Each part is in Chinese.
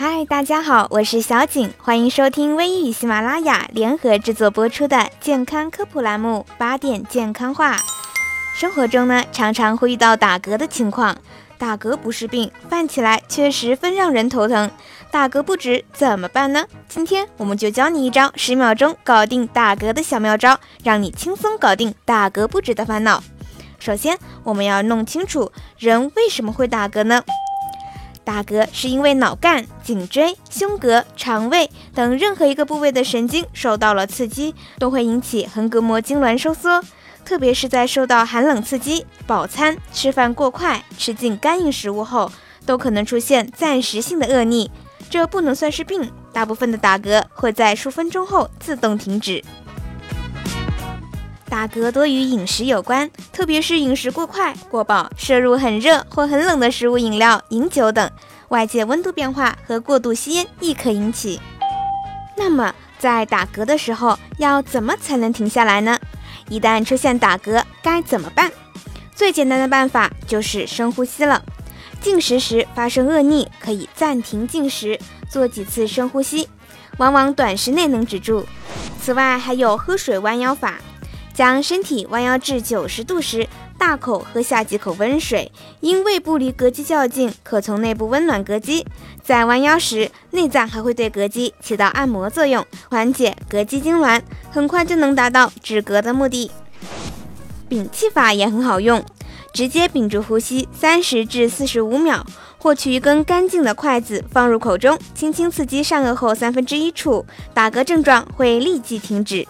嗨，大家好，我是小景，欢迎收听微与喜马拉雅联合制作播出的健康科普栏目《八点健康话》。生活中呢，常常会遇到打嗝的情况，打嗝不是病，犯起来却十分让人头疼。打嗝不止怎么办呢？今天我们就教你一招十秒钟搞定打嗝的小妙招，让你轻松搞定打嗝不止的烦恼。首先，我们要弄清楚人为什么会打嗝呢？打嗝是因为脑干、颈椎、胸膈、肠胃等任何一个部位的神经受到了刺激，都会引起横膈膜痉挛收缩。特别是在受到寒冷刺激、饱餐、吃饭过快、吃进干硬食物后，都可能出现暂时性的恶逆。这不能算是病，大部分的打嗝会在数分钟后自动停止。打嗝多与饮食有关，特别是饮食过快、过饱、摄入很热或很冷的食物、饮料、饮酒等，外界温度变化和过度吸烟亦可引起。那么，在打嗝的时候要怎么才能停下来呢？一旦出现打嗝，该怎么办？最简单的办法就是深呼吸了。进食时发生恶逆，可以暂停进食，做几次深呼吸，往往短时内能止住。此外，还有喝水弯腰法。将身体弯腰至九十度时，大口喝下几口温水，因胃部离膈肌较近，可从内部温暖膈肌。在弯腰时，内脏还会对膈肌起到按摩作用，缓解膈肌痉挛，很快就能达到止嗝的目的。屏气法也很好用，直接屏住呼吸三十至四十五秒，或取一根干净的筷子放入口中，轻轻刺激上颚后三分之一处，打嗝症状会立即停止。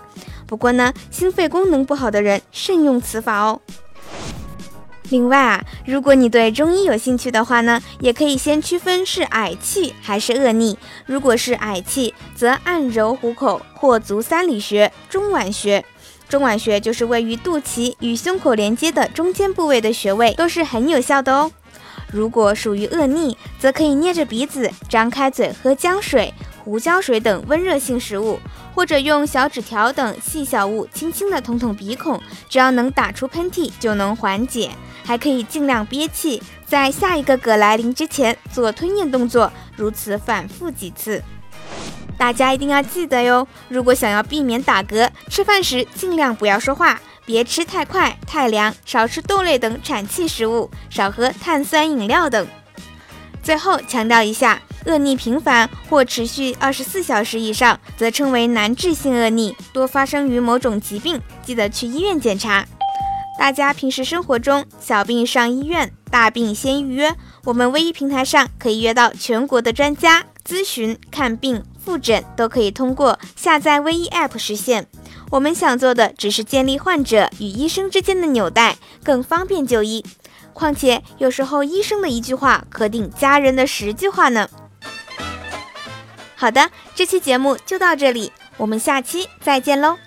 不过呢，心肺功能不好的人慎用此法哦。另外啊，如果你对中医有兴趣的话呢，也可以先区分是嗳气还是恶逆。如果是嗳气，则按揉虎口或足三里穴、中脘穴。中脘穴就是位于肚脐与胸口连接的中间部位的穴位，都是很有效的哦。如果属于恶逆，则可以捏着鼻子，张开嘴喝姜水。胡椒水等温热性食物，或者用小纸条等细小物轻轻的捅捅鼻孔，只要能打出喷嚏就能缓解。还可以尽量憋气，在下一个嗝来临之前做吞咽动作，如此反复几次。大家一定要记得哟，如果想要避免打嗝，吃饭时尽量不要说话，别吃太快、太凉，少吃豆类等产气食物，少喝碳酸饮料等。最后强调一下。恶逆频繁或持续二十四小时以上，则称为难治性恶逆，多发生于某种疾病，记得去医院检查。大家平时生活中，小病上医院，大病先预约。我们微医平台上可以约到全国的专家咨询、看病、复诊，都可以通过下载微医 App 实现。我们想做的只是建立患者与医生之间的纽带，更方便就医。况且有时候医生的一句话，可顶家人的十句话呢。好的，这期节目就到这里，我们下期再见喽。